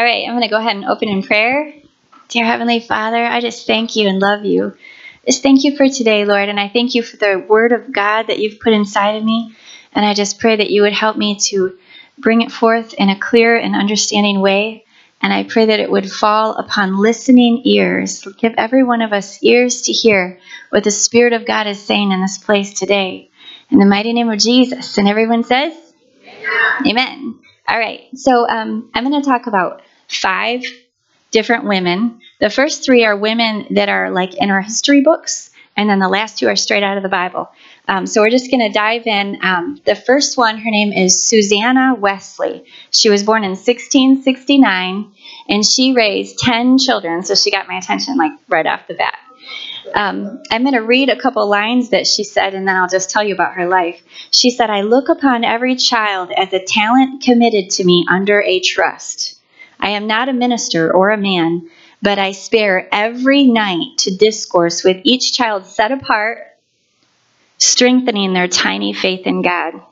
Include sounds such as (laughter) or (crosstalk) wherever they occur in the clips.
All right, I'm going to go ahead and open in prayer. Dear Heavenly Father, I just thank you and love you. Just thank you for today, Lord, and I thank you for the word of God that you've put inside of me. And I just pray that you would help me to bring it forth in a clear and understanding way. And I pray that it would fall upon listening ears. Give every one of us ears to hear what the Spirit of God is saying in this place today. In the mighty name of Jesus. And everyone says, Amen. Amen. All right. So um, I'm going to talk about five different women. The first three are women that are like in our history books, and then the last two are straight out of the Bible. Um, so we're just going to dive in. Um, the first one, her name is Susanna Wesley. She was born in 1669, and she raised 10 children, so she got my attention like right off the bat. Um, I'm going to read a couple lines that she said, and then I'll just tell you about her life. She said, I look upon every child as a talent committed to me under a trust. I am not a minister or a man, but I spare every night to discourse with each child set apart, strengthening their tiny faith in God.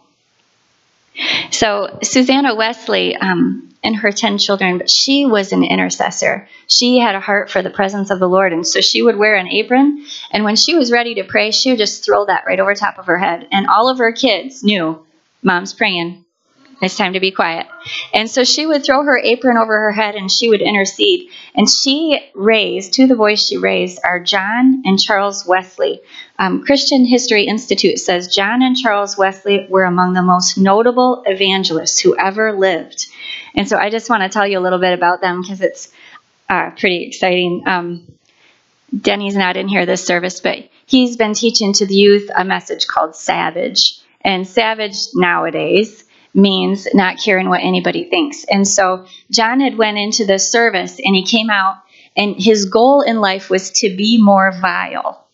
So, Susanna Wesley um, and her 10 children, but she was an intercessor. She had a heart for the presence of the Lord, and so she would wear an apron, and when she was ready to pray, she would just throw that right over top of her head. And all of her kids knew, Mom's praying. It's time to be quiet. And so she would throw her apron over her head and she would intercede. And she raised, two of the boys she raised are John and Charles Wesley. Um, Christian History Institute says John and Charles Wesley were among the most notable evangelists who ever lived. And so I just want to tell you a little bit about them because it's uh, pretty exciting. Um, Denny's not in here this service, but he's been teaching to the youth a message called Savage. And Savage nowadays means not caring what anybody thinks. And so John had went into the service and he came out and his goal in life was to be more vile.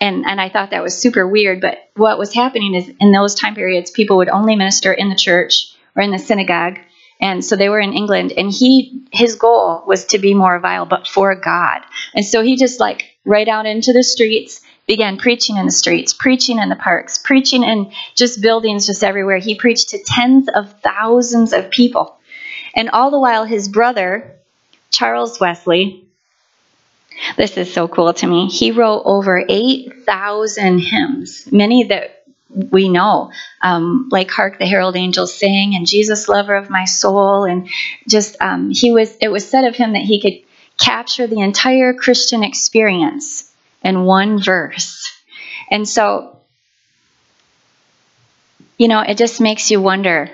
And and I thought that was super weird, but what was happening is in those time periods people would only minister in the church or in the synagogue. And so they were in England and he his goal was to be more vile but for God. And so he just like right out into the streets began preaching in the streets, preaching in the parks, preaching in just buildings just everywhere. He preached to tens of thousands of people. And all the while, his brother, Charles Wesley, this is so cool to me, he wrote over 8,000 hymns, many that we know, um, like "Hark the Herald Angels Sing" and "Jesus, Lover of My Soul," and just um, he was. It was said of him that he could capture the entire Christian experience in one verse. And so, you know, it just makes you wonder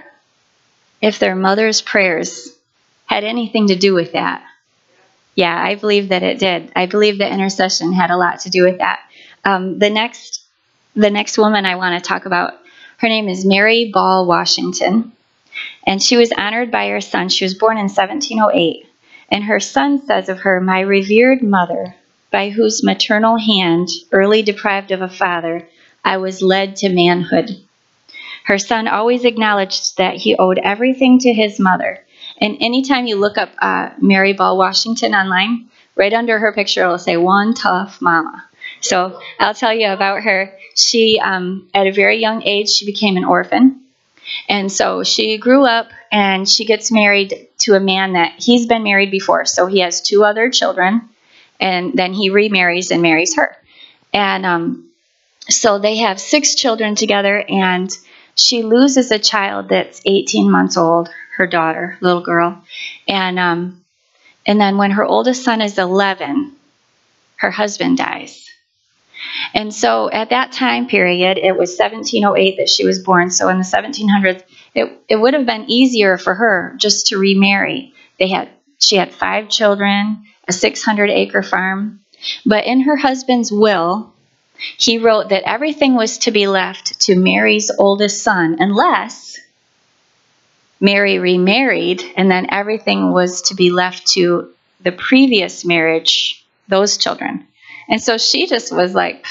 if their mother's prayers had anything to do with that. Yeah, I believe that it did. I believe that intercession had a lot to do with that. Um, the next, the next woman I want to talk about, her name is Mary Ball Washington, and she was honored by her son. She was born in 1708, and her son says of her, "My revered mother, by whose maternal hand, early deprived of a father, I was led to manhood. Her son always acknowledged that he owed everything to his mother. And anytime you look up uh, Mary Ball Washington online, right under her picture it'll say one tough mama. So I'll tell you about her. She, um, at a very young age, she became an orphan. And so she grew up and she gets married to a man that he's been married before. So he has two other children and then he remarries and marries her. And um, so they have six children together, and she loses a child that's 18 months old, her daughter, little girl, and um, and then when her oldest son is 11, her husband dies. And so at that time period, it was 1708 that she was born. So in the 1700s, it, it would have been easier for her just to remarry. They had she had five children a 600 acre farm. But in her husband's will, he wrote that everything was to be left to Mary's oldest son, unless Mary remarried, and then everything was to be left to the previous marriage, those children. And so she just was like,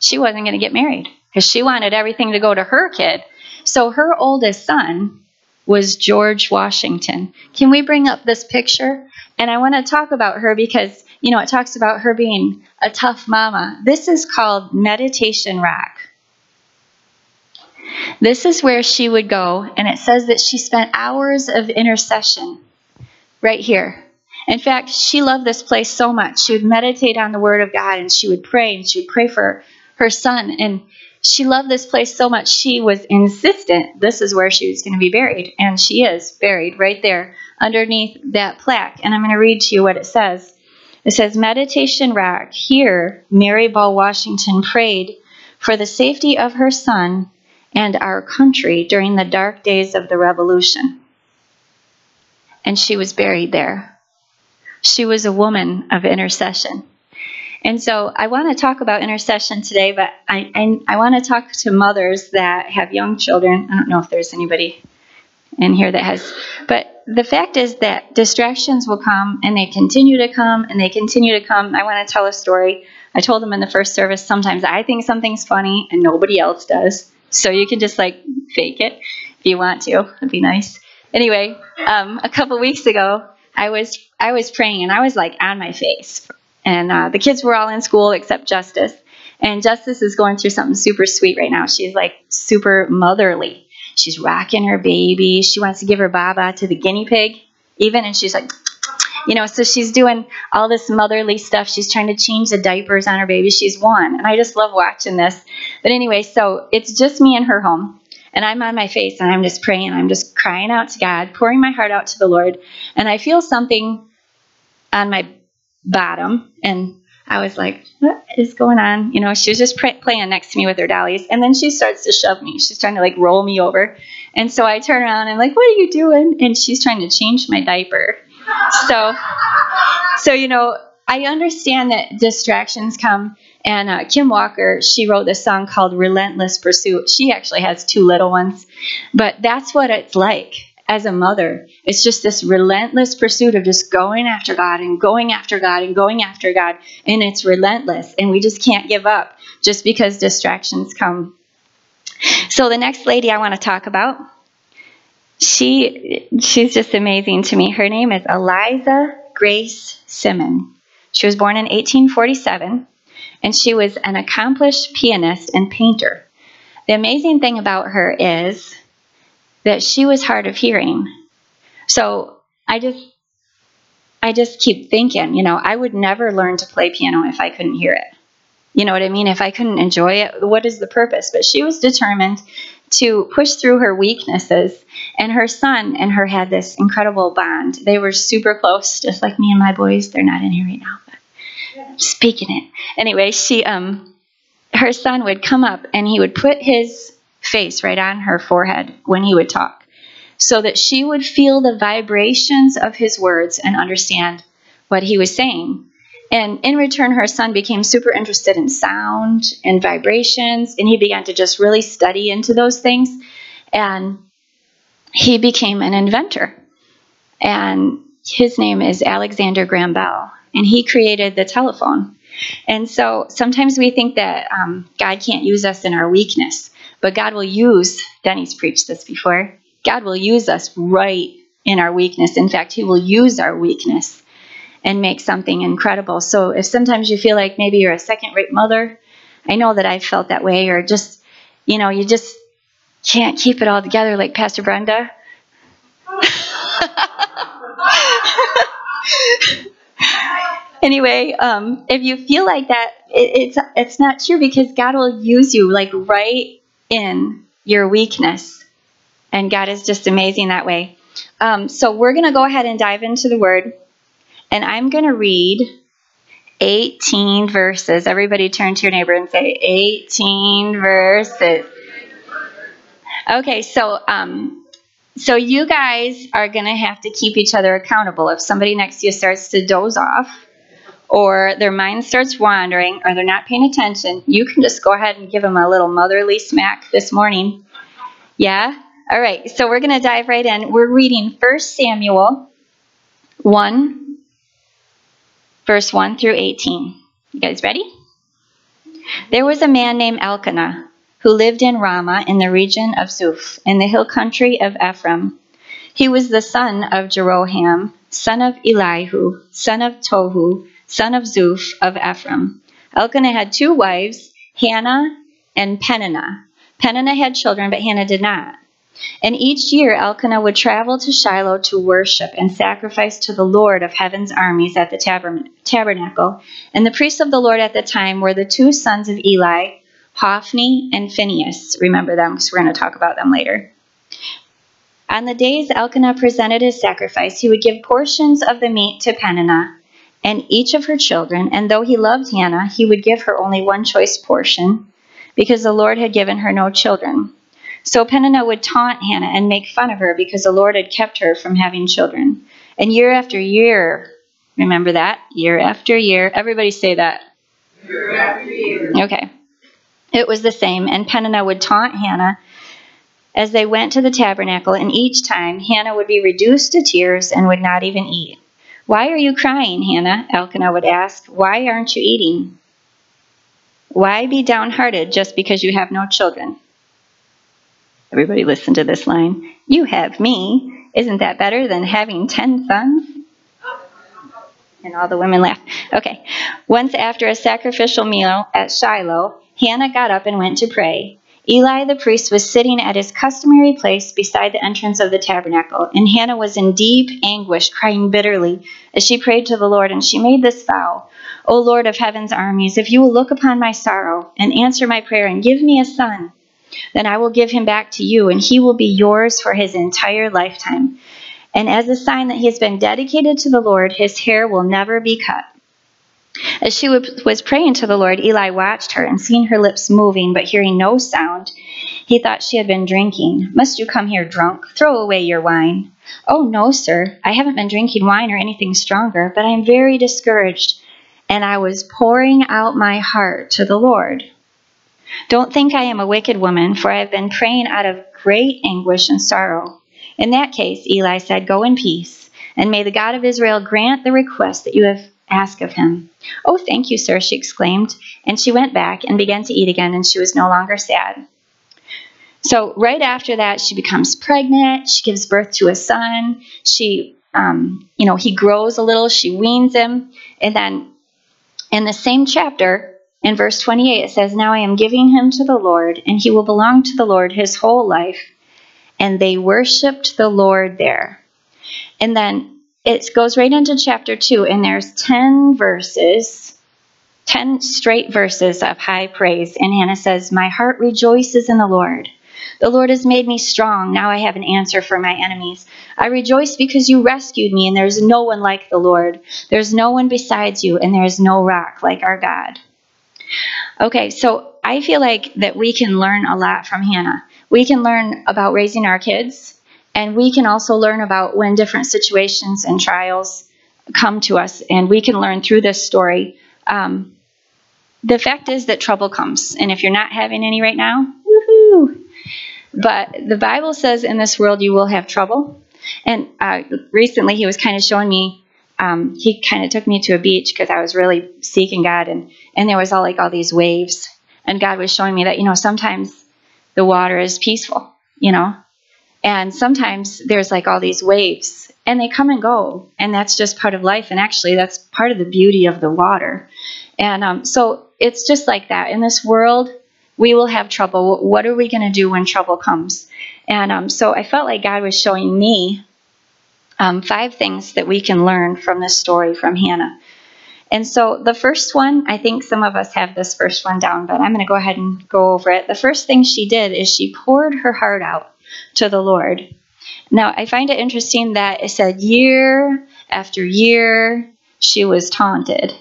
she wasn't going to get married because she wanted everything to go to her kid. So her oldest son was George Washington. Can we bring up this picture? And I want to talk about her because, you know, it talks about her being a tough mama. This is called Meditation Rock. This is where she would go, and it says that she spent hours of intercession right here. In fact, she loved this place so much. She would meditate on the Word of God and she would pray and she would pray for her son. And she loved this place so much, she was insistent this is where she was going to be buried. And she is buried right there underneath that plaque. And I'm going to read to you what it says. It says, Meditation Rock. Here, Mary Ball Washington prayed for the safety of her son and our country during the dark days of the Revolution. And she was buried there. She was a woman of intercession. And so I want to talk about intercession today, but I, I, I want to talk to mothers that have young children. I don't know if there's anybody in here that has, but the fact is that distractions will come and they continue to come and they continue to come. I want to tell a story. I told them in the first service sometimes I think something's funny and nobody else does. So you can just like fake it if you want to. It'd be nice. Anyway, um, a couple weeks ago, I was I was praying and I was like on my face and uh, the kids were all in school except Justice. And Justice is going through something super sweet right now. She's like super motherly. She's rocking her baby. She wants to give her baba to the guinea pig, even. And she's like, you know, so she's doing all this motherly stuff. She's trying to change the diapers on her baby. She's one. And I just love watching this. But anyway, so it's just me and her home. And I'm on my face and I'm just praying. I'm just crying out to God, pouring my heart out to the Lord. And I feel something on my bottom. And I was like, what is going on? You know, she was just pr- playing next to me with her dollies. And then she starts to shove me. She's trying to like roll me over. And so I turn around and I'm like, what are you doing? And she's trying to change my diaper. So, so, you know, I understand that distractions come. And uh, Kim Walker, she wrote this song called Relentless Pursuit. She actually has two little ones. But that's what it's like as a mother. It's just this relentless pursuit of just going after God and going after God and going after God. And it's relentless. And we just can't give up just because distractions come. So the next lady I want to talk about, she she's just amazing to me. Her name is Eliza Grace Simon. She was born in 1847 and she was an accomplished pianist and painter. The amazing thing about her is that she was hard of hearing. So I just I just keep thinking, you know, I would never learn to play piano if I couldn't hear it. You know what I mean? If I couldn't enjoy it, what is the purpose? But she was determined to push through her weaknesses. And her son and her had this incredible bond. They were super close, just like me and my boys. They're not in here right now, but speaking it. Anyway, she um her son would come up and he would put his face right on her forehead when he would talk, so that she would feel the vibrations of his words and understand what he was saying. And in return, her son became super interested in sound and vibrations, and he began to just really study into those things. And he became an inventor. And his name is Alexander Graham Bell, and he created the telephone. And so sometimes we think that um, God can't use us in our weakness. But God will use, Denny's preached this before, God will use us right in our weakness. In fact, He will use our weakness and make something incredible. So if sometimes you feel like maybe you're a second rate mother, I know that I've felt that way, or just, you know, you just can't keep it all together like Pastor Brenda. (laughs) anyway, um, if you feel like that, it, it's it's not true because God will use you like right in your weakness. And God is just amazing that way. Um, so we're going to go ahead and dive into the Word. And I'm going to read 18 verses. Everybody turn to your neighbor and say 18 verses. Okay, so um, so you guys are going to have to keep each other accountable. If somebody next to you starts to doze off, or their mind starts wandering or they're not paying attention, you can just go ahead and give them a little motherly smack this morning. Yeah? All right, so we're going to dive right in. We're reading 1 Samuel 1, verse 1 through 18. You guys ready? There was a man named Elkanah who lived in Ramah in the region of Zuph, in the hill country of Ephraim. He was the son of Jeroham, son of Elihu, son of Tohu, son of Zuph of Ephraim. Elkanah had two wives, Hannah and Peninnah. Peninnah had children, but Hannah did not. And each year Elkanah would travel to Shiloh to worship and sacrifice to the Lord of heaven's armies at the tabernacle. And the priests of the Lord at the time were the two sons of Eli, Hophni and Phinehas. Remember them because we're going to talk about them later. On the days Elkanah presented his sacrifice, he would give portions of the meat to Peninnah and each of her children, and though he loved Hannah, he would give her only one choice portion, because the Lord had given her no children. So Peninnah would taunt Hannah and make fun of her because the Lord had kept her from having children. And year after year, remember that? Year after year. Everybody say that. Year after year. Okay. It was the same, and Peninnah would taunt Hannah as they went to the tabernacle, and each time Hannah would be reduced to tears and would not even eat. Why are you crying, Hannah? Elkanah would ask. Why aren't you eating? Why be downhearted just because you have no children? Everybody listen to this line. You have me. Isn't that better than having ten sons? And all the women laughed. Okay. Once after a sacrificial meal at Shiloh, Hannah got up and went to pray. Eli the priest was sitting at his customary place beside the entrance of the tabernacle, and Hannah was in deep anguish, crying bitterly as she prayed to the Lord, and she made this vow O Lord of heaven's armies, if you will look upon my sorrow and answer my prayer and give me a son, then I will give him back to you, and he will be yours for his entire lifetime. And as a sign that he has been dedicated to the Lord, his hair will never be cut. As she was praying to the Lord, Eli watched her and seeing her lips moving but hearing no sound. He thought she had been drinking. Must you come here drunk? Throw away your wine. Oh, no, sir. I haven't been drinking wine or anything stronger, but I am very discouraged, and I was pouring out my heart to the Lord. Don't think I am a wicked woman, for I have been praying out of great anguish and sorrow. In that case, Eli said, Go in peace, and may the God of Israel grant the request that you have ask of him. Oh, thank you, sir, she exclaimed. And she went back and began to eat again, and she was no longer sad. So, right after that, she becomes pregnant. She gives birth to a son. She, um, you know, he grows a little. She weans him. And then in the same chapter, in verse 28, it says, Now I am giving him to the Lord, and he will belong to the Lord his whole life. And they worshiped the Lord there. And then it goes right into chapter 2, and there's 10 verses, 10 straight verses of high praise. And Hannah says, My heart rejoices in the Lord. The Lord has made me strong. Now I have an answer for my enemies. I rejoice because you rescued me, and there is no one like the Lord. There's no one besides you, and there is no rock like our God. Okay, so I feel like that we can learn a lot from Hannah. We can learn about raising our kids. And we can also learn about when different situations and trials come to us, and we can learn through this story. Um, the fact is that trouble comes, and if you're not having any right now, woohoo! But the Bible says in this world you will have trouble. And uh, recently he was kind of showing me, um, he kind of took me to a beach because I was really seeking God, and, and there was all like all these waves. And God was showing me that, you know, sometimes the water is peaceful, you know, and sometimes there's like all these waves and they come and go. And that's just part of life. And actually, that's part of the beauty of the water. And um, so it's just like that. In this world, we will have trouble. What are we going to do when trouble comes? And um, so I felt like God was showing me um, five things that we can learn from this story from Hannah. And so the first one, I think some of us have this first one down, but I'm going to go ahead and go over it. The first thing she did is she poured her heart out to the Lord. Now, I find it interesting that it said year after year she was taunted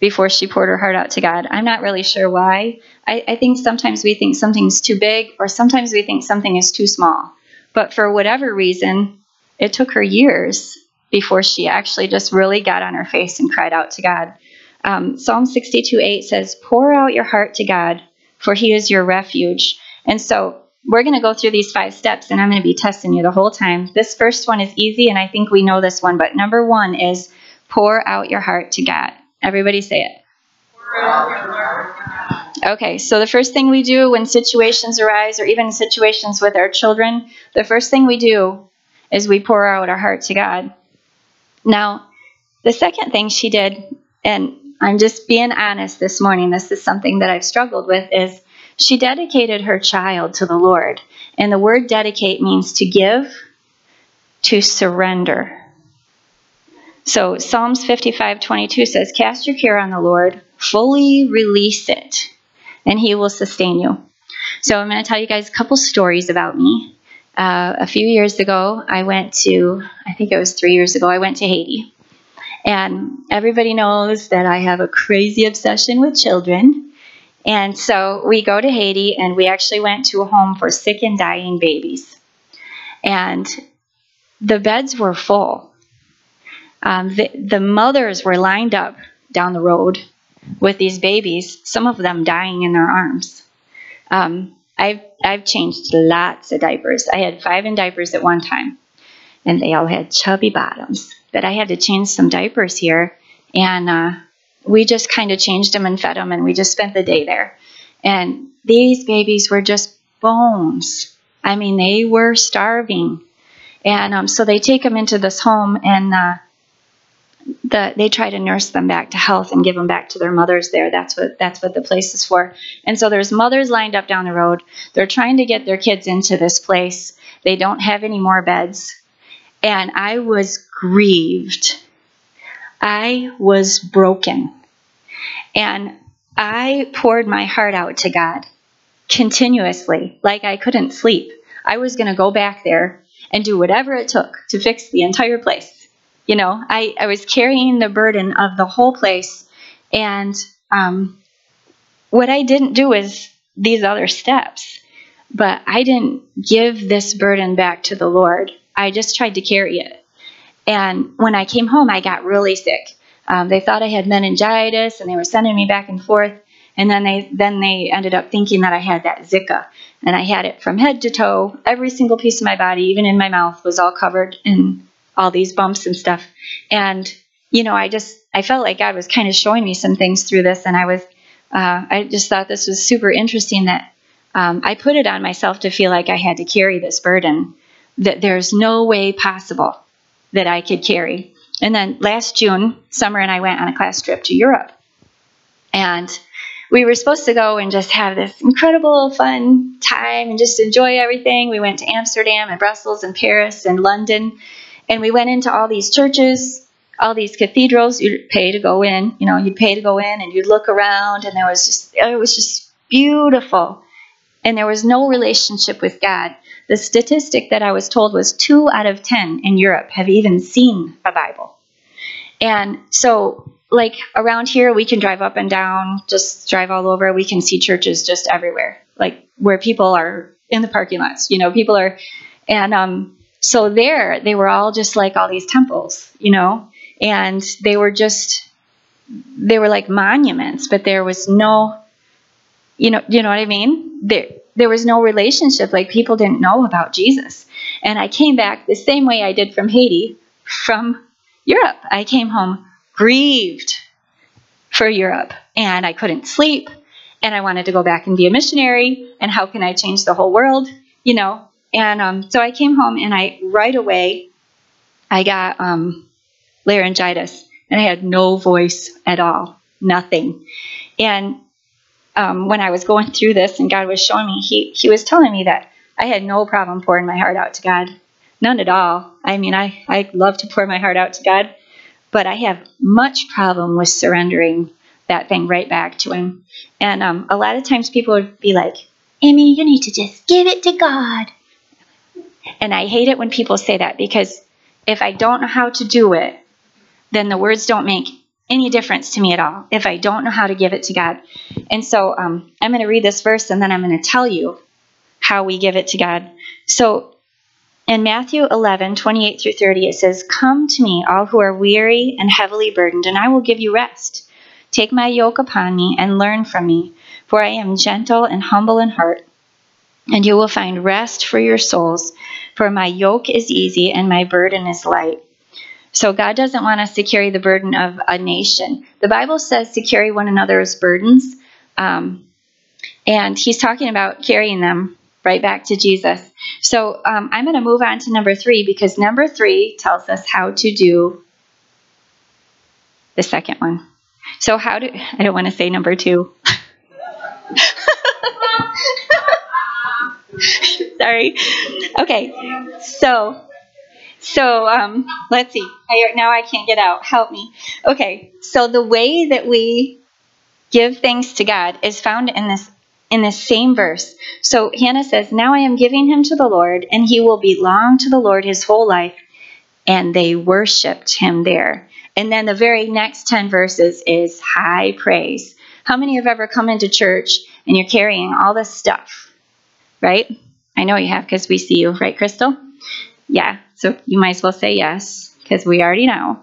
before she poured her heart out to God. I'm not really sure why. I, I, think sometimes we think something's too big, or sometimes we think something is too small. But for whatever reason, it took her years before she actually just really got on her face and cried out to God. Um, Psalm 62 8 says, Pour out your heart to God, for he is your refuge. And so we're going to go through these five steps and I'm going to be testing you the whole time. This first one is easy and I think we know this one, but number one is pour out your heart to God. Everybody say it. Okay, so the first thing we do when situations arise, or even situations with our children, the first thing we do is we pour out our heart to God. Now, the second thing she did, and I'm just being honest this morning, this is something that I've struggled with, is She dedicated her child to the Lord. And the word dedicate means to give, to surrender. So Psalms 55:22 says, "Cast your care on the Lord, fully release it, and he will sustain you." So I'm going to tell you guys a couple stories about me. Uh, a few years ago, I went to, I think it was three years ago, I went to Haiti. And everybody knows that I have a crazy obsession with children. And so we go to Haiti and we actually went to a home for sick and dying babies. And the beds were full. Um, the, the mothers were lined up down the road with these babies, some of them dying in their arms. Um, I've, I've changed lots of diapers. I had five in diapers at one time, and they all had chubby bottoms. But I had to change some diapers here, and uh, we just kind of changed them and fed them, and we just spent the day there. And these babies were just bones. I mean, they were starving. And um, so they take them into this home, and uh, the, they try to nurse them back to health and give them back to their mothers there. That's what that's what the place is for. And so there's mothers lined up down the road. They're trying to get their kids into this place. They don't have any more beds. And I was grieved. I was broken. And I poured my heart out to God continuously, like I couldn't sleep. I was going to go back there and do whatever it took to fix the entire place you know, I, I was carrying the burden of the whole place. And um, what I didn't do is these other steps, but I didn't give this burden back to the Lord. I just tried to carry it. And when I came home, I got really sick. Um, they thought I had meningitis, and they were sending me back and forth. And then they then they ended up thinking that I had that Zika, and I had it from head to toe. Every single piece of my body, even in my mouth, was all covered in all these bumps and stuff. And you know, I just I felt like God was kind of showing me some things through this, and I was uh, I just thought this was super interesting that um, I put it on myself to feel like I had to carry this burden that there's no way possible that I could carry. And then last June, Summer and I went on a class trip to Europe, and we were supposed to go and just have this incredible fun time and just enjoy everything. We went to Amsterdam and Brussels and Paris and London and we went into all these churches, all these cathedrals. You'd pay to go in, you know, you'd pay to go in and you'd look around, and there was just, it was just beautiful. And there was no relationship with God. The statistic that I was told was two out of 10 in Europe have even seen a Bible. And so, like around here, we can drive up and down, just drive all over. We can see churches just everywhere, like where people are in the parking lots. You know, people are, and um, so there, they were all just like all these temples, you know, and they were just, they were like monuments, but there was no, you know, you know what I mean? There, there was no relationship. Like people didn't know about Jesus. And I came back the same way I did from Haiti, from Europe. I came home grieved for Europe, and I couldn't sleep, and I wanted to go back and be a missionary. And how can I change the whole world? You know, and um, so I came home and I right away I got um, laryngitis and I had no voice at all, nothing. And um, when I was going through this and God was showing me, he, he was telling me that I had no problem pouring my heart out to God. None at all. I mean, I, I love to pour my heart out to God, but I have much problem with surrendering that thing right back to Him. And um, a lot of times people would be like, Amy, you need to just give it to God. And I hate it when people say that because if I don't know how to do it, then the words don't make any difference to me at all if I don't know how to give it to God. And so um, I'm going to read this verse and then I'm going to tell you how we give it to God. So in Matthew 11, 28 through 30, it says, Come to me, all who are weary and heavily burdened, and I will give you rest. Take my yoke upon me and learn from me, for I am gentle and humble in heart, and you will find rest for your souls. For my yoke is easy and my burden is light. So God doesn't want us to carry the burden of a nation. The Bible says to carry one another's burdens. Um, and he's talking about carrying them right back to Jesus. So um, I'm going to move on to number three because number three tells us how to do the second one. So how do I don't want to say number two. (laughs) Sorry. Okay. So, so um, let's see. I, now I can't get out. Help me. Okay. So the way that we give thanks to God is found in this in this same verse. So Hannah says, "Now I am giving him to the Lord, and he will belong to the Lord his whole life." And they worshipped him there. And then the very next 10 verses is high praise. How many have ever come into church and you're carrying all this stuff? Right? I know you have because we see you, right, Crystal? Yeah, so you might as well say yes because we already know.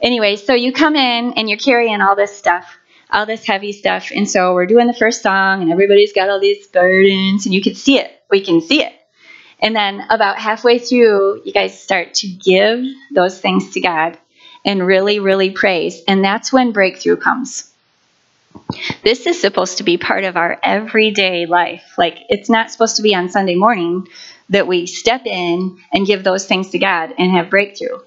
Anyway, so you come in and you're carrying all this stuff, all this heavy stuff. And so we're doing the first song and everybody's got all these burdens and you can see it. We can see it. And then about halfway through, you guys start to give those things to God and really, really praise. And that's when breakthrough comes. This is supposed to be part of our everyday life. Like, it's not supposed to be on Sunday morning that we step in and give those things to God and have breakthrough.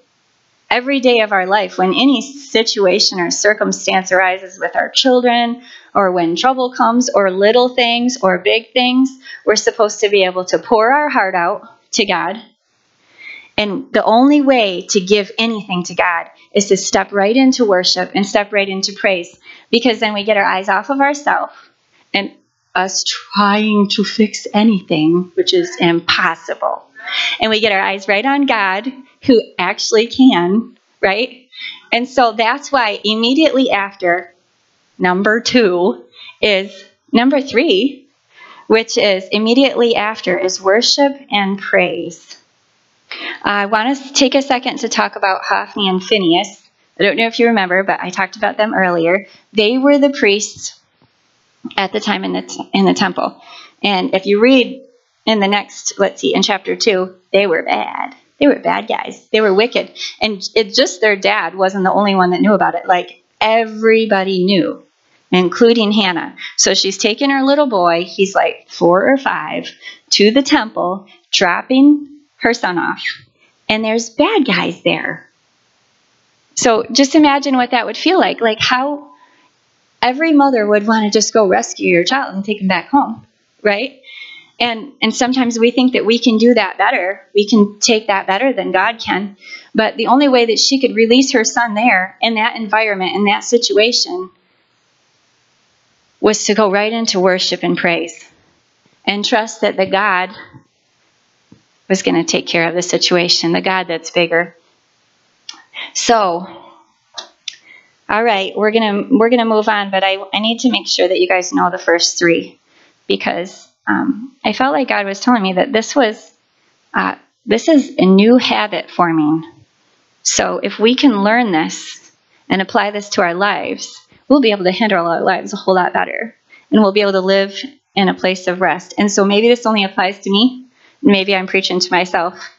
Every day of our life, when any situation or circumstance arises with our children, or when trouble comes, or little things, or big things, we're supposed to be able to pour our heart out to God. And the only way to give anything to God is to step right into worship and step right into praise because then we get our eyes off of ourselves and us trying to fix anything, which is impossible. And we get our eyes right on God, who actually can, right? And so that's why immediately after number two is number three, which is immediately after is worship and praise. I want to take a second to talk about Hophni and Phinehas. I don't know if you remember, but I talked about them earlier. They were the priests at the time in the, t- in the temple. And if you read in the next, let's see, in chapter 2, they were bad. They were bad guys. They were wicked. And it just their dad wasn't the only one that knew about it. Like everybody knew, including Hannah. So she's taking her little boy, he's like four or five, to the temple, dropping her son off. And there's bad guys there. So just imagine what that would feel like. Like how every mother would want to just go rescue your child and take him back home, right? And and sometimes we think that we can do that better. We can take that better than God can. But the only way that she could release her son there in that environment, in that situation, was to go right into worship and praise and trust that the God was going to take care of the situation, the God that's bigger. So, all right, we're gonna we're gonna move on, but I I need to make sure that you guys know the first three because um, I felt like God was telling me that this was uh, this is a new habit forming. So if we can learn this and apply this to our lives, we'll be able to handle our lives a whole lot better, and we'll be able to live in a place of rest. And so maybe this only applies to me. Maybe I'm preaching to myself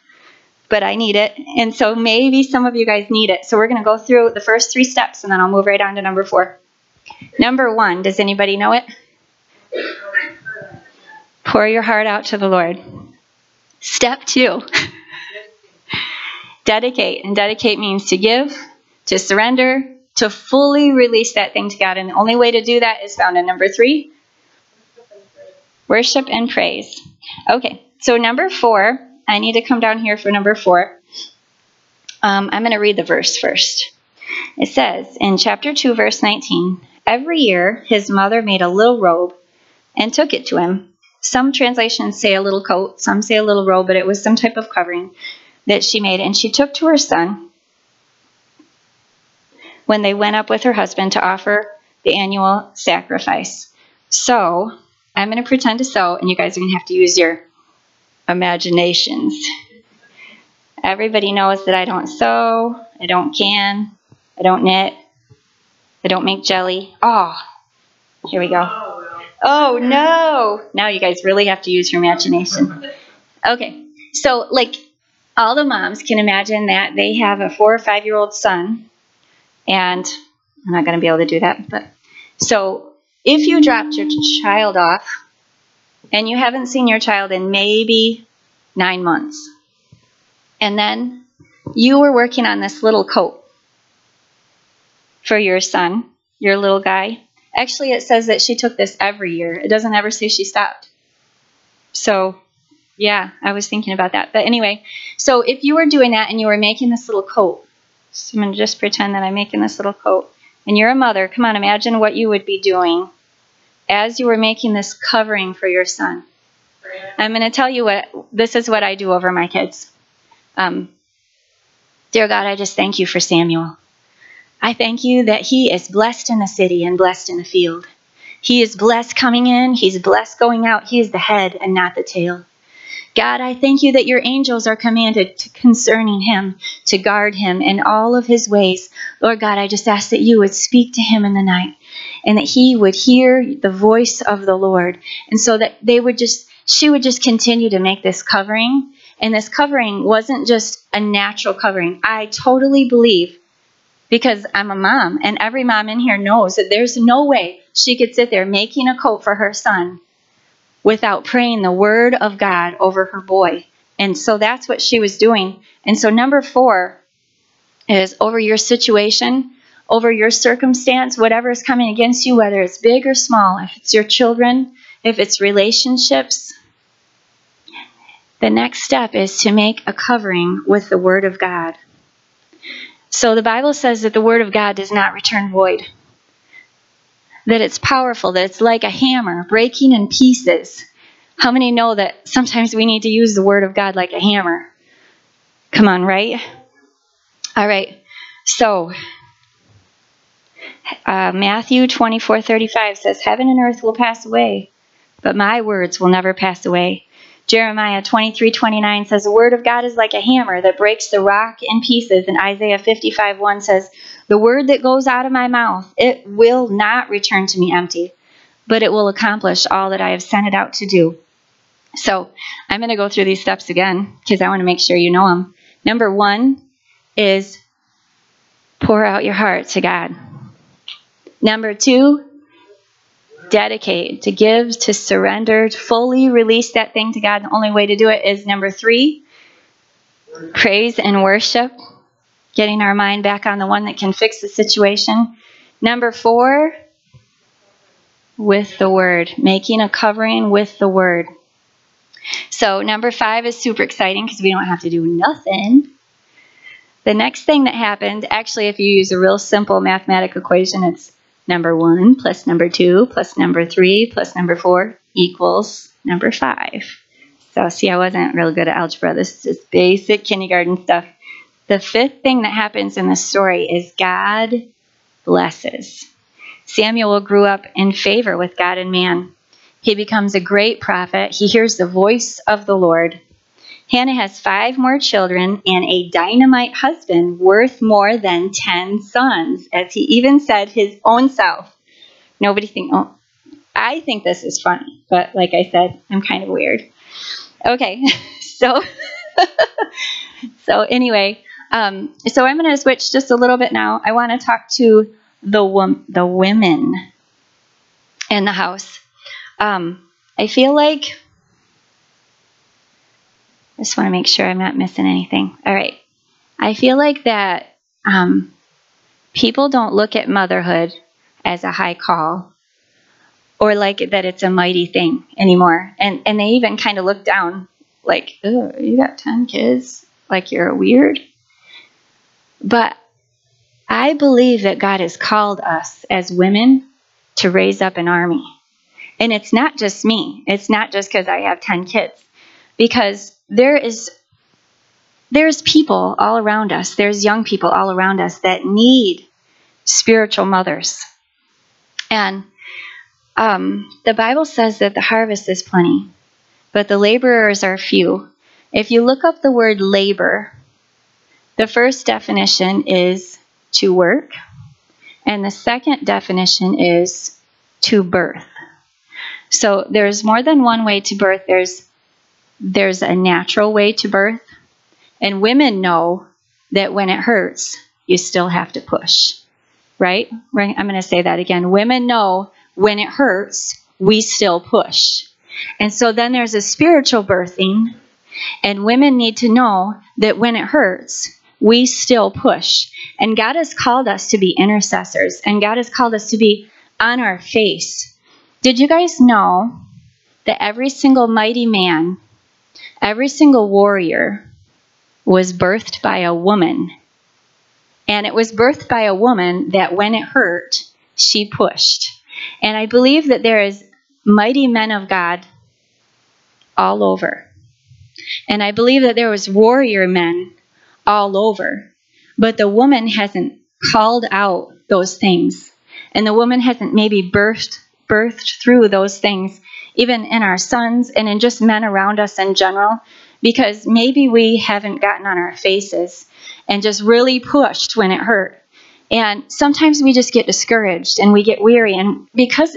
but I need it. And so maybe some of you guys need it. So we're going to go through the first three steps and then I'll move right on to number four. Number one, does anybody know it? Pour your heart out to the Lord. Step two, (laughs) dedicate. And dedicate means to give, to surrender, to fully release that thing to God. And the only way to do that is found in number three worship and praise. Okay, so number four I need to come down here for number four. Um, I'm going to read the verse first. It says in chapter 2, verse 19 Every year his mother made a little robe and took it to him. Some translations say a little coat, some say a little robe, but it was some type of covering that she made. And she took to her son when they went up with her husband to offer the annual sacrifice. So I'm going to pretend to sew, and you guys are going to have to use your imaginations. Everybody knows that I don't sew, I don't can, I don't knit, I don't make jelly. Oh, here we go. Oh no! Now you guys really have to use your imagination. Okay, so like all the moms can imagine that they have a four or five year old son, and I'm not going to be able to do that, but so if you dropped your child off and you haven't seen your child in maybe nine months. And then you were working on this little coat for your son, your little guy, Actually, it says that she took this every year. It doesn't ever say she stopped. So, yeah, I was thinking about that. But anyway, so if you were doing that and you were making this little coat, so I'm going to just pretend that I'm making this little coat, and you're a mother, come on, imagine what you would be doing as you were making this covering for your son. I'm going to tell you what this is what I do over my kids. Um, dear God, I just thank you for Samuel. I thank you that he is blessed in the city and blessed in the field. He is blessed coming in, he's blessed going out. He is the head and not the tail. God, I thank you that your angels are commanded to concerning him, to guard him in all of his ways. Lord God, I just ask that you would speak to him in the night and that he would hear the voice of the Lord. And so that they would just, she would just continue to make this covering. And this covering wasn't just a natural covering. I totally believe because I'm a mom, and every mom in here knows that there's no way she could sit there making a coat for her son without praying the word of God over her boy. And so that's what she was doing. And so, number four is over your situation, over your circumstance, whatever is coming against you, whether it's big or small, if it's your children, if it's relationships. The next step is to make a covering with the Word of God. So the Bible says that the Word of God does not return void, that it's powerful, that it's like a hammer breaking in pieces. How many know that sometimes we need to use the Word of God like a hammer? Come on, right? All right. So, uh, Matthew 24 35 says, Heaven and earth will pass away, but my words will never pass away. Jeremiah 23 29 says, The word of God is like a hammer that breaks the rock in pieces. And Isaiah 55 1 says, The word that goes out of my mouth, it will not return to me empty, but it will accomplish all that I have sent it out to do. So I'm going to go through these steps again because I want to make sure you know them. Number one is pour out your heart to God. Number two, dedicate, to give, to surrender, to fully release that thing to God. The only way to do it is number three, praise and worship, getting our mind back on the one that can fix the situation. Number four, with the word, making a covering with the word. So, number five is super exciting because we don't have to do nothing. The next thing that happened, actually, if you use a real simple mathematical equation, it's number 1 plus number 2 plus number 3 plus number 4 equals number 5. So, see, I wasn't real good at algebra. This is basic kindergarten stuff. The fifth thing that happens in the story is God blesses. Samuel grew up in favor with God and man. He becomes a great prophet. He hears the voice of the Lord. Hannah has five more children and a dynamite husband worth more than 10 sons, as he even said his own self. Nobody think, oh, I think this is funny, but like I said, I'm kind of weird. Okay, (laughs) so, (laughs) so anyway, um, so I'm going to switch just a little bit now. I want to talk to the, wom- the women in the house. Um, I feel like I just want to make sure I'm not missing anything. All right. I feel like that um, people don't look at motherhood as a high call or like that it's a mighty thing anymore. And, and they even kind of look down like, oh, you got 10 kids? Like you're a weird? But I believe that God has called us as women to raise up an army. And it's not just me, it's not just because I have 10 kids, because there is there's people all around us. There's young people all around us that need spiritual mothers. And um, the bible says that the harvest is plenty but the laborers are few. If you look up the word labor the first definition is to work and the second definition is to birth. So there's more than one way to birth. There's there's a natural way to birth, and women know that when it hurts, you still have to push. Right? I'm going to say that again. Women know when it hurts, we still push. And so then there's a spiritual birthing, and women need to know that when it hurts, we still push. And God has called us to be intercessors, and God has called us to be on our face. Did you guys know that every single mighty man, every single warrior was birthed by a woman? And it was birthed by a woman that when it hurt, she pushed. And I believe that there is mighty men of God all over. And I believe that there was warrior men all over. But the woman hasn't called out those things. And the woman hasn't maybe birthed birthed through those things, even in our sons and in just men around us in general, because maybe we haven't gotten on our faces and just really pushed when it hurt. And sometimes we just get discouraged and we get weary. And because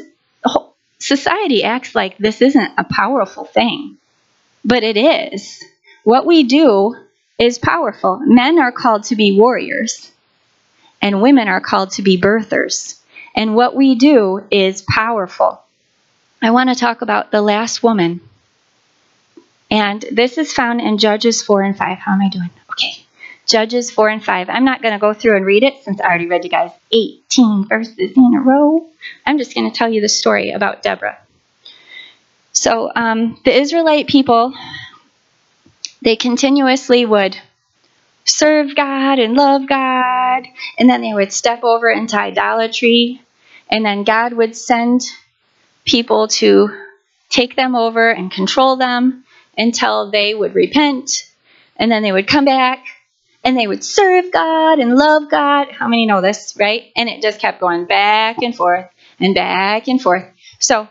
society acts like this isn't a powerful thing, but it is. What we do is powerful. Men are called to be warriors, and women are called to be birthers. And what we do is powerful. I want to talk about the last woman. And this is found in Judges 4 and 5. How am I doing? Okay. Judges 4 and 5. I'm not going to go through and read it since I already read you guys 18 verses in a row. I'm just going to tell you the story about Deborah. So, um, the Israelite people, they continuously would serve God and love God, and then they would step over into idolatry, and then God would send people to take them over and control them until they would repent, and then they would come back and they would serve God and love God. How many know this, right? And it just kept going back and forth and back and forth. So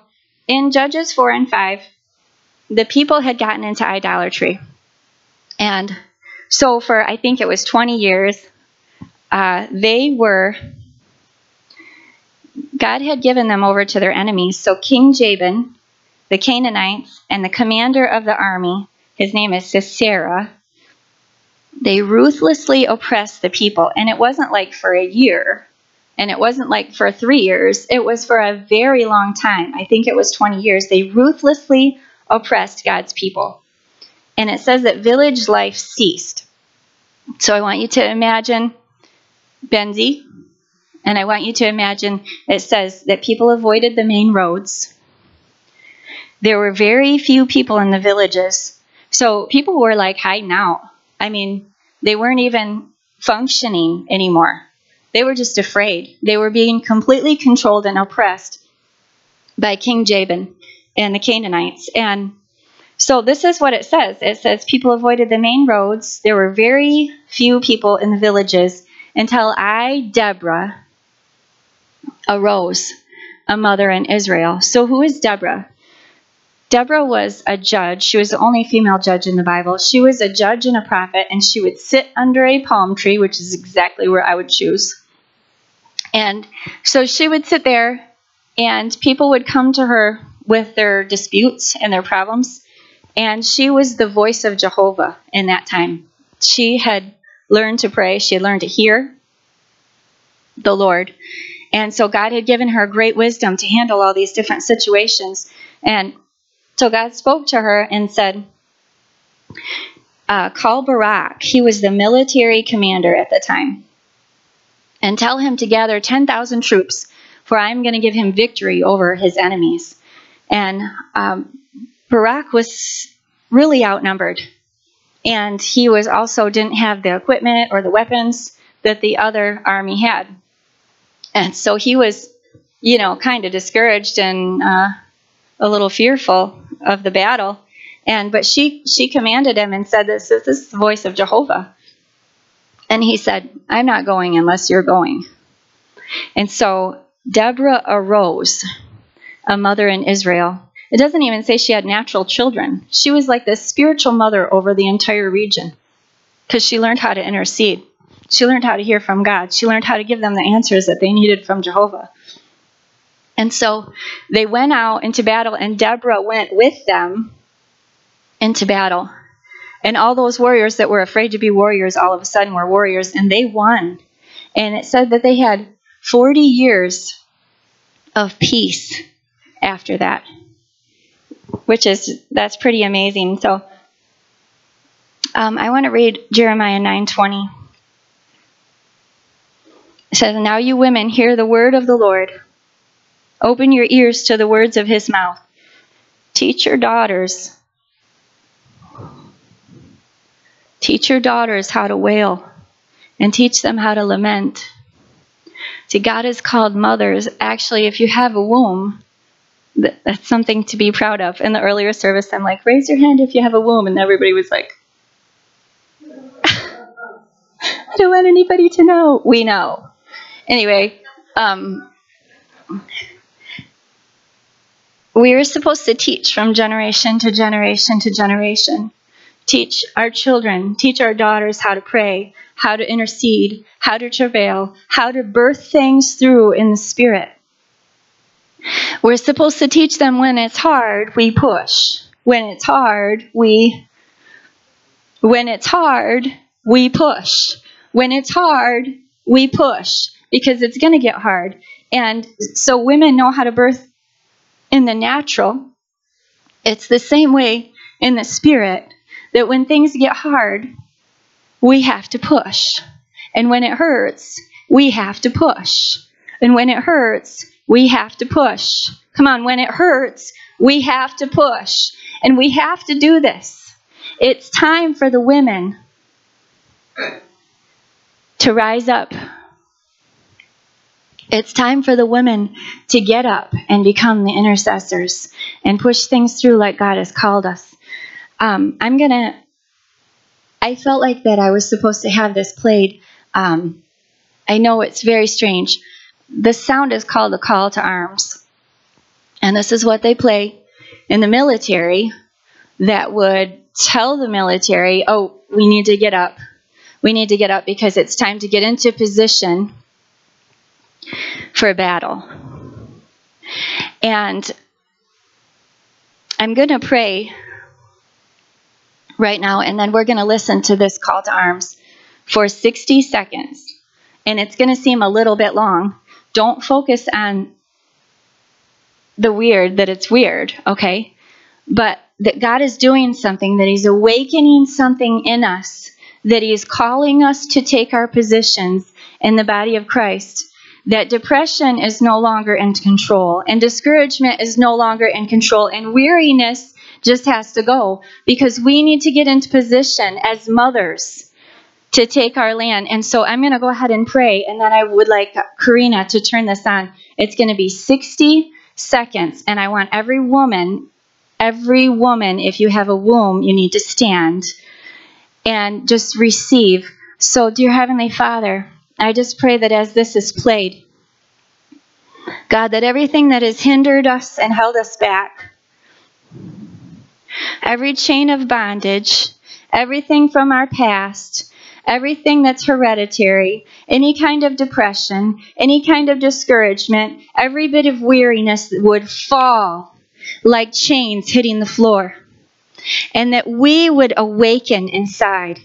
in Judges 4 and 5, the people had gotten into idolatry. And so for, I think it was 20 years, uh, they were, God had given them over to their enemies. So King Jabin, the Canaanites, and the commander of the army, his name is Sisera, they ruthlessly oppressed the people. And it wasn't like for a year, and it wasn't like for three years, it was for a very long time. I think it was 20 years. They ruthlessly oppressed God's people. And it says that village life ceased. So I want you to imagine Benzie, and I want you to imagine it says that people avoided the main roads. There were very few people in the villages. So people were like hiding out. I mean, they weren't even functioning anymore. They were just afraid. They were being completely controlled and oppressed by King Jabin and the Canaanites. And so this is what it says it says people avoided the main roads. There were very few people in the villages until I, Deborah, arose, a mother in Israel. So who is Deborah? Deborah was a judge. She was the only female judge in the Bible. She was a judge and a prophet, and she would sit under a palm tree, which is exactly where I would choose. And so she would sit there, and people would come to her with their disputes and their problems. And she was the voice of Jehovah in that time. She had learned to pray, she had learned to hear the Lord. And so God had given her great wisdom to handle all these different situations. And so God spoke to her and said, uh, Call Barak. He was the military commander at the time. And tell him to gather 10,000 troops, for I'm going to give him victory over his enemies. And um, Barak was really outnumbered. And he was also didn't have the equipment or the weapons that the other army had. And so he was, you know, kind of discouraged and uh, a little fearful of the battle. And but she she commanded him and said, "This, this is the voice of Jehovah." And he said, "I'm not going unless you're going." And so Deborah arose, a mother in Israel. It doesn't even say she had natural children. She was like this spiritual mother over the entire region because she learned how to intercede. She learned how to hear from God. She learned how to give them the answers that they needed from Jehovah. And so they went out into battle, and Deborah went with them into battle. And all those warriors that were afraid to be warriors all of a sudden were warriors, and they won. And it said that they had 40 years of peace after that, which is that's pretty amazing. So um, I want to read Jeremiah 9:20. Says, "Now you women hear the word of the Lord." Open your ears to the words of his mouth. Teach your daughters. Teach your daughters how to wail and teach them how to lament. See, God has called mothers. Actually, if you have a womb, that's something to be proud of. In the earlier service, I'm like, raise your hand if you have a womb. And everybody was like, (laughs) I don't want anybody to know. We know. Anyway, um, we are supposed to teach from generation to generation to generation. Teach our children, teach our daughters how to pray, how to intercede, how to travail, how to birth things through in the Spirit. We're supposed to teach them when it's hard, we push. When it's hard, we when it's hard, we push. When it's hard, we push because it's going to get hard. And so women know how to birth in the natural. It's the same way in the spirit that when things get hard, we have to push. And when it hurts, we have to push. And when it hurts, we have to push. Come on, when it hurts, we have to push. And we have to do this. It's time for the women to rise up. It's time for the women to get up and become the intercessors and push things through like God has called us. Um, I'm going to, I felt like that I was supposed to have this played. Um, I know it's very strange. The sound is called the call to arms. And this is what they play in the military that would tell the military, oh, we need to get up. We need to get up because it's time to get into position for a battle. And I'm going to pray right now, and then we're going to listen to this call to arms for 60 seconds. And it's going to seem a little bit long. Don't focus on the weird, that it's weird, okay? But that God is doing something, that He's awakening something in us, that He is calling us to take our positions in the body of Christ. That depression is no longer in control, and discouragement is no longer in control, and weariness just has to go because we need to get into position as mothers to take our land. And so I'm going to go ahead and pray, and then I would like Karina to turn this on. It's going to be 60 seconds, and I want every woman Every woman, if you have a womb, you need to stand and just receive. So, dear Heavenly Father, I just pray that as this is played, God, that everything that has hindered us and held us back, every chain of bondage, everything from our past, everything that's hereditary, any kind of depression, any kind of discouragement, every bit of weariness would fall like chains hitting the floor. And that we would awaken inside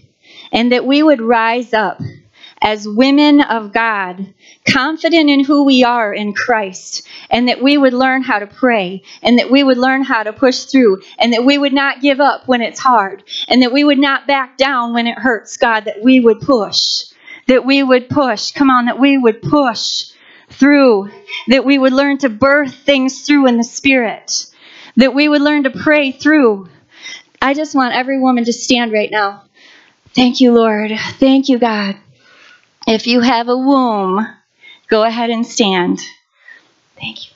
and that we would rise up as women of God, confident in who we are in Christ, and that we would learn how to pray, and that we would learn how to push through, and that we would not give up when it's hard, and that we would not back down when it hurts, God, that we would push, that we would push, come on, that we would push through, that we would learn to birth things through in the Spirit that we would learn to pray through. I just want every woman to stand right now. Thank you, Lord. Thank you, God. If you have a womb, go ahead and stand. Thank you.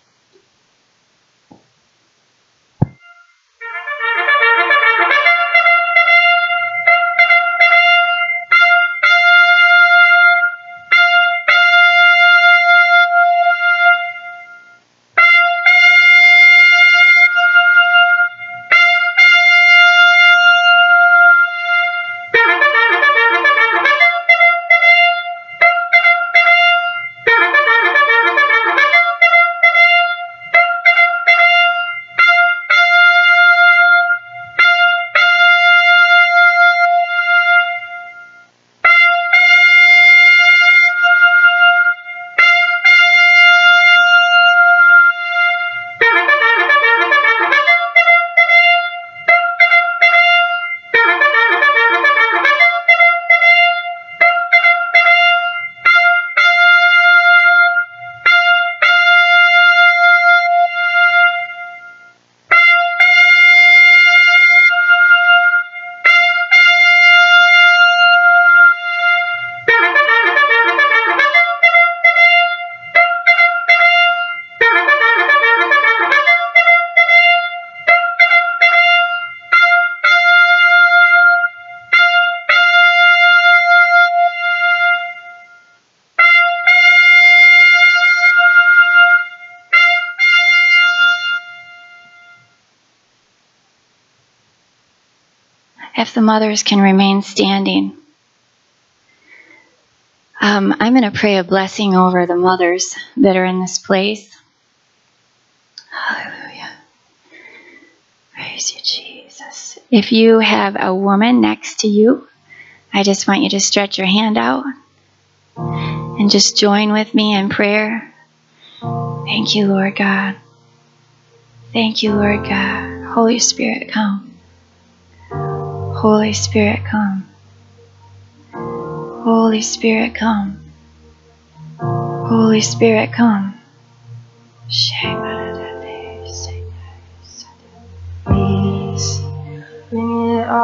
The mothers can remain standing. Um, I'm going to pray a blessing over the mothers that are in this place. Hallelujah. Praise you, Jesus. If you have a woman next to you, I just want you to stretch your hand out and just join with me in prayer. Thank you, Lord God. Thank you, Lord God. Holy Spirit, come. Holy Spirit, come. Holy Spirit, come. Holy Spirit, come. Shema.